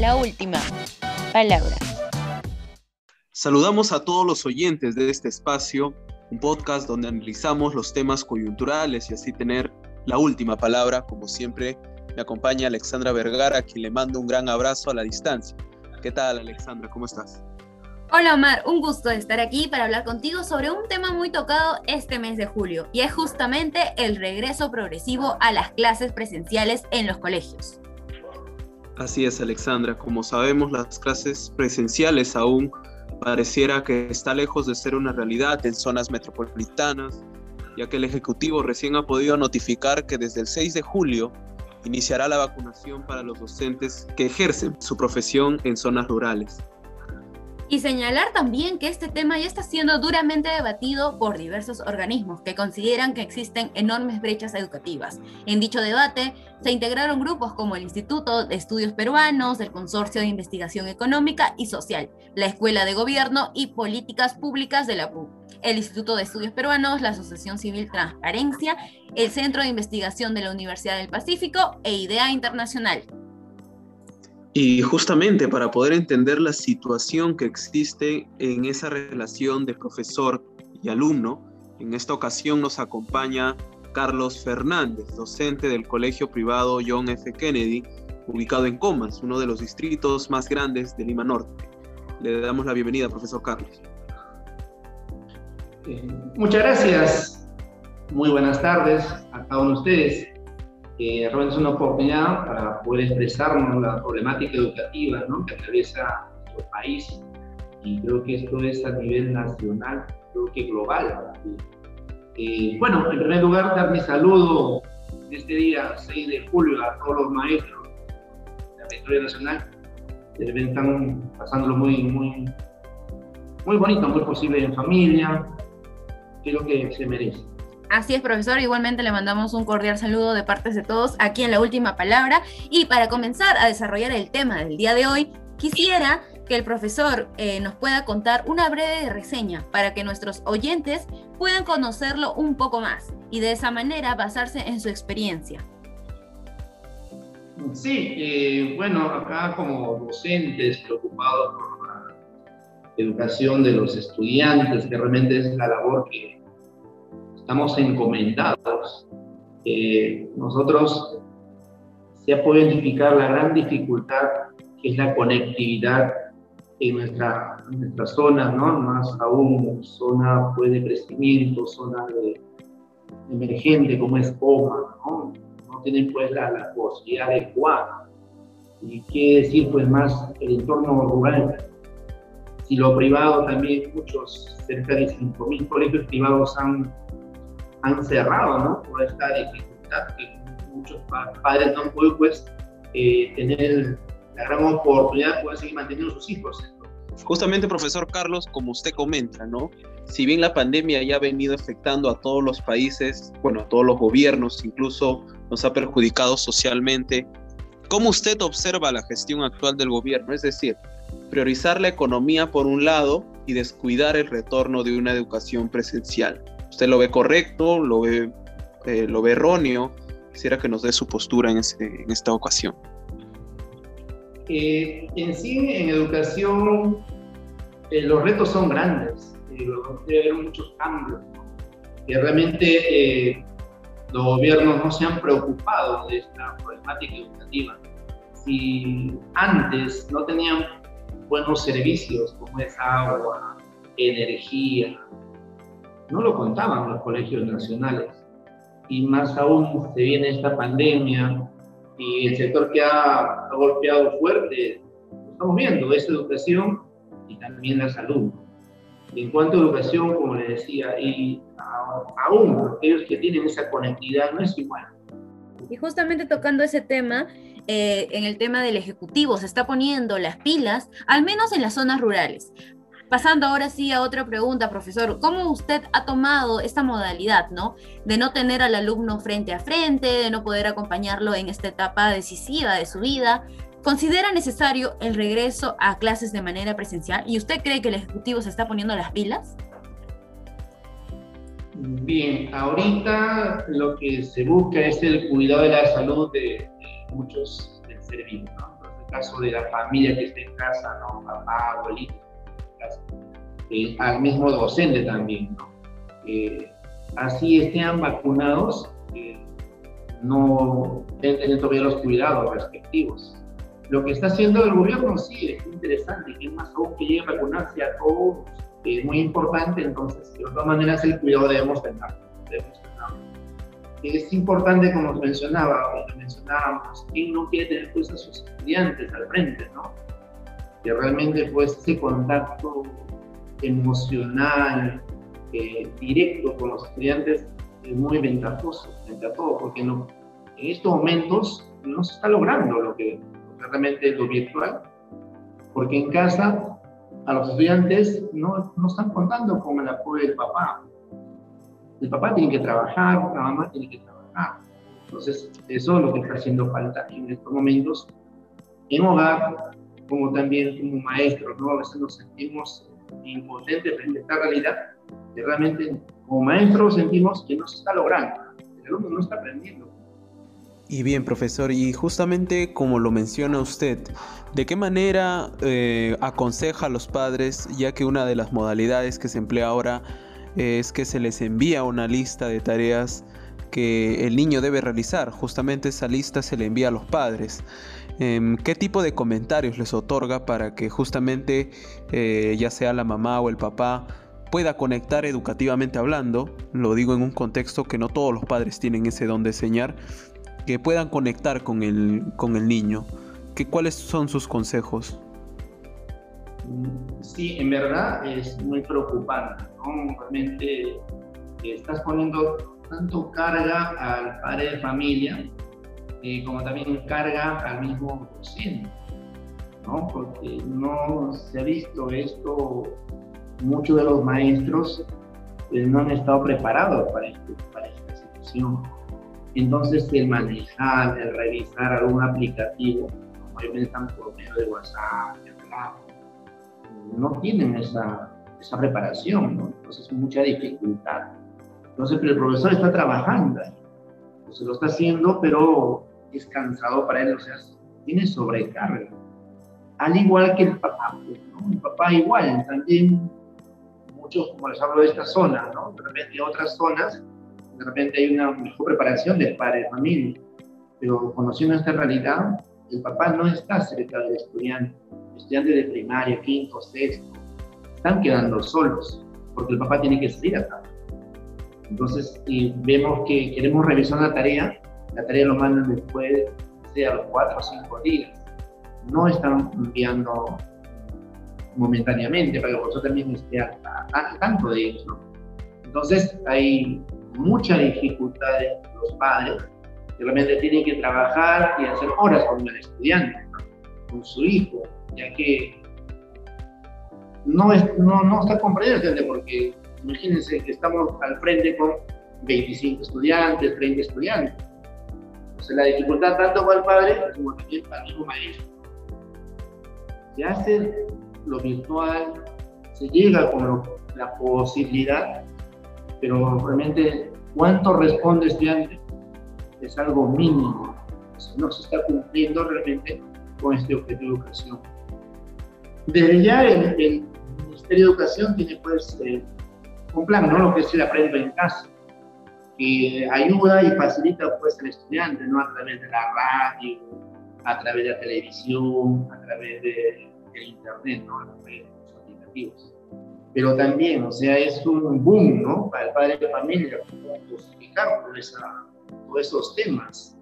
la última palabra. Saludamos a todos los oyentes de este espacio, un podcast donde analizamos los temas coyunturales y así tener la última palabra. Como siempre, me acompaña Alexandra Vergara, a quien le mando un gran abrazo a la distancia. ¿Qué tal, Alexandra? ¿Cómo estás? Hola Omar, un gusto estar aquí para hablar contigo sobre un tema muy tocado este mes de julio y es justamente el regreso progresivo a las clases presenciales en los colegios. Así es, Alexandra. Como sabemos, las clases presenciales aún pareciera que está lejos de ser una realidad en zonas metropolitanas, ya que el Ejecutivo recién ha podido notificar que desde el 6 de julio iniciará la vacunación para los docentes que ejercen su profesión en zonas rurales. Y señalar también que este tema ya está siendo duramente debatido por diversos organismos que consideran que existen enormes brechas educativas. En dicho debate se integraron grupos como el Instituto de Estudios Peruanos, el Consorcio de Investigación Económica y Social, la Escuela de Gobierno y Políticas Públicas de la PU, el Instituto de Estudios Peruanos, la Asociación Civil Transparencia, el Centro de Investigación de la Universidad del Pacífico e IDEA Internacional. Y justamente para poder entender la situación que existe en esa relación de profesor y alumno, en esta ocasión nos acompaña Carlos Fernández, docente del Colegio Privado John F. Kennedy, ubicado en Comas, uno de los distritos más grandes de Lima Norte. Le damos la bienvenida, profesor Carlos. Eh, muchas gracias. Muy buenas tardes a cada uno de ustedes que realmente es una oportunidad para poder expresarnos la problemática educativa ¿no? que atraviesa nuestro país. Y creo que esto es a nivel nacional, creo que global. Eh, bueno, en primer lugar, dar mi saludo en este día 6 de julio a todos los maestros de la historia nacional que están pasándolo muy, muy, muy bonito, muy posible en familia, lo que se merece. Así es, profesor. Igualmente le mandamos un cordial saludo de partes de todos aquí en la última palabra. Y para comenzar a desarrollar el tema del día de hoy, quisiera que el profesor eh, nos pueda contar una breve reseña para que nuestros oyentes puedan conocerlo un poco más y de esa manera basarse en su experiencia. Sí, eh, bueno, acá como docentes preocupados por la educación de los estudiantes, que realmente es la labor que estamos encomendados. Nosotros se ha podido identificar la gran dificultad que es la conectividad en nuestra, zona, ¿no? más aún zona pues, de crecimiento, zona de, emergente como es Coma, ¿no? no tienen pues la, la posibilidad adecuada. Y qué decir pues más el entorno rural. Si lo privado también, muchos, cerca de 5.000 colegios privados han han cerrado, ¿no? Por esta dificultad que muchos padres no han pues, eh, tener la gran oportunidad de poder seguir manteniendo sus hijos. Justamente, profesor Carlos, como usted comenta, ¿no? Si bien la pandemia ya ha venido afectando a todos los países, bueno, a todos los gobiernos, incluso nos ha perjudicado socialmente, ¿cómo usted observa la gestión actual del gobierno? Es decir, priorizar la economía por un lado y descuidar el retorno de una educación presencial. ¿Usted lo ve correcto? ¿Lo ve, eh, lo ve erróneo? Quisiera que nos dé su postura en, en esta ocasión. Eh, en sí, en educación, eh, los retos son grandes. debe haber muchos cambios. Que realmente los gobiernos no se han preocupado de esta problemática educativa. Si antes no tenían buenos servicios como es agua, energía, no lo contaban los colegios nacionales. Y más aún se viene esta pandemia y el sector que ha, golpeado fuerte, lo estamos viendo, es educación y también la salud. en cuanto a educación, como le decía, y aún aquellos que tienen esa conectividad no es igual. Y justamente tocando ese tema, eh, en el tema del Ejecutivo se está poniendo las pilas, al menos en las zonas rurales. Pasando ahora sí a otra pregunta, profesor, ¿cómo usted ha tomado esta modalidad, ¿no? De no tener al alumno frente a frente, de no poder acompañarlo en esta etapa decisiva de su vida. ¿Considera necesario el regreso a clases de manera presencial? ¿Y usted cree que el Ejecutivo se está poniendo las pilas? Bien, ahorita lo que se busca es el cuidado de la salud de, muchos del ser ¿no? caso de la familia que está en casa, ¿no? Papá, abuelito, eh, al mismo docente también, ¿no? Eh, así estén vacunados, eh, no deben todavía los cuidados respectivos. Lo que está haciendo el gobierno sí es interesante, que más aún que llegue a vacunarse a todos, es muy importante, entonces de todas maneras el cuidado debemos tener. Debemos Es importante, como mencionaba, como mencionábamos, ¿quién no quiere tener pues a sus estudiantes al frente, no? Que realmente pues ese contacto emocional, eh, directo con los estudiantes es muy ventajoso frente a todo, porque en estos momentos no se está logrando lo que, realmente es lo virtual, porque en casa a los estudiantes no, no están contando con el apoyo del papá. El papá tiene que trabajar, la mamá tiene que trabajar. Entonces, eso es lo que está haciendo falta en estos momentos en hogar, como también como maestros, ¿no? A veces nos sentimos impotentes frente a esta realidad que realmente como maestros sentimos que no se está logrando, el alumno no está aprendiendo. Y bien, profesor, y justamente como lo menciona usted, ¿de qué manera eh, aconseja a los padres, ya que una de las modalidades que se emplea ahora es que se les envía una lista de tareas que el niño debe realizar? Justamente esa lista se le envía a los padres. Em, ¿Qué tipo de comentarios les otorga para que justamente eh, ya sea la mamá o el papá pueda conectar educativamente hablando, lo digo en un contexto que no todos los padres tienen ese don de enseñar, que puedan conectar con el, con el niño. ¿Qué, ¿Cuáles son sus consejos? Sí, en verdad es muy preocupante. ¿no? Realmente estás poniendo tanto carga al padre de familia eh, como también carga al mismo docente. ¿no? Porque no se ha visto esto muchos de los maestros pues, no han estado preparados para, este, para esta situación. Entonces, el manejar, el revisar algún aplicativo, como están por medio de WhatsApp, no tienen esa, esa preparación, ¿no? entonces mucha dificultad. Entonces, pero el profesor está trabajando, se lo está haciendo, pero es cansado para él, o sea, tiene sobrecarga. Al igual que el papá, pues, ¿no? el papá igual, también como les hablo de esta zona, ¿no? De repente otras zonas, de repente hay una mejor preparación de familia, pero conociendo esta realidad, el papá no está cerca del estudiante, estudiantes de primaria, quinto, sexto, están quedando solos, porque el papá tiene que salir acá. Entonces, si vemos que queremos revisar la tarea, la tarea lo mandan después, sea los cuatro o cinco días. No están enviando momentáneamente para que vosotros también esté al, tanto de eso. Entonces hay mucha dificultad de los padres que realmente tienen que trabajar y hacer horas con el estudiante, con su hijo, ya que no, es, no, no está comprendiendo, porque imagínense que estamos al frente con 25 estudiantes, 30 estudiantes. Entonces la dificultad tanto para el padre como también para el mismo maestro. Se hace lo virtual, se llega con la posibilidad, pero realmente cuánto responde estudiante es algo mínimo. No se está cumpliendo realmente con este objetivo de educación. Desde ya el, Ministerio de Educación tiene pues eh, un plan, ¿no? Lo que es el aprendo en casa, que ayuda y facilita pues al estudiante, ¿no? A través de la radio, a través de la televisión, a través de el Internet, ¿no? Los aplicativos. Pero también, o sea, es un boom, ¿no? Para el padre de familia, justificar por esa, todos esos temas.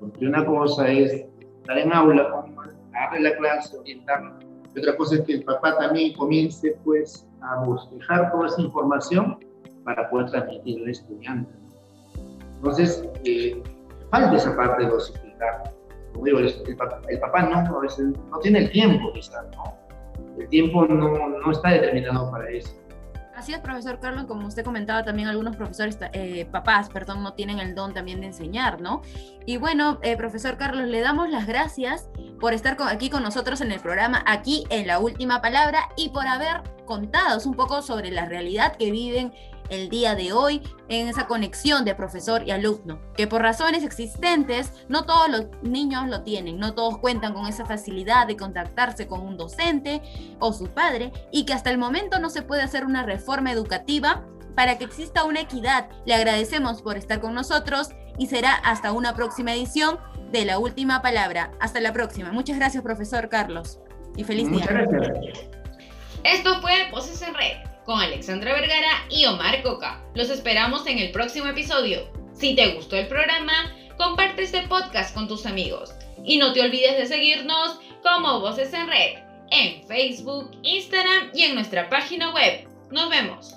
Porque una cosa es estar en aula, darle la clase, orientarlo. Y otra cosa es que el papá también comience, pues, a buscar toda esa información para poder transmitirle al estudiante. Entonces, eh, falta esa parte de dosificar el, papá, no, a veces no tiene el tiempo quizás, ¿no? El tiempo no, no está determinado para eso. Así es, profesor Carlos, como usted comentaba, también algunos profesores, eh, papás, perdón, no tienen el don también de enseñar, ¿no? Y bueno, eh, profesor Carlos, le damos las gracias por estar aquí con nosotros en el programa, aquí en La Última Palabra, y por haber contado un poco sobre la realidad que viven el día de hoy en esa conexión de profesor y alumno, que por razones existentes no todos los niños lo tienen, no todos cuentan con esa facilidad de contactarse con un docente o su padre y que hasta el momento no se puede hacer una reforma educativa para que exista una equidad. Le agradecemos por estar con nosotros y será hasta una próxima edición de La Última Palabra. Hasta la próxima. Muchas gracias, profesor Carlos. Y feliz Muchas día. gracias. Esto fue Voces en Red con Alexandra Vergara y Omar Coca. Los esperamos en el próximo episodio. Si te gustó el programa, comparte este podcast con tus amigos. Y no te olvides de seguirnos como Voces en Red en Facebook, Instagram y en nuestra página web. Nos vemos.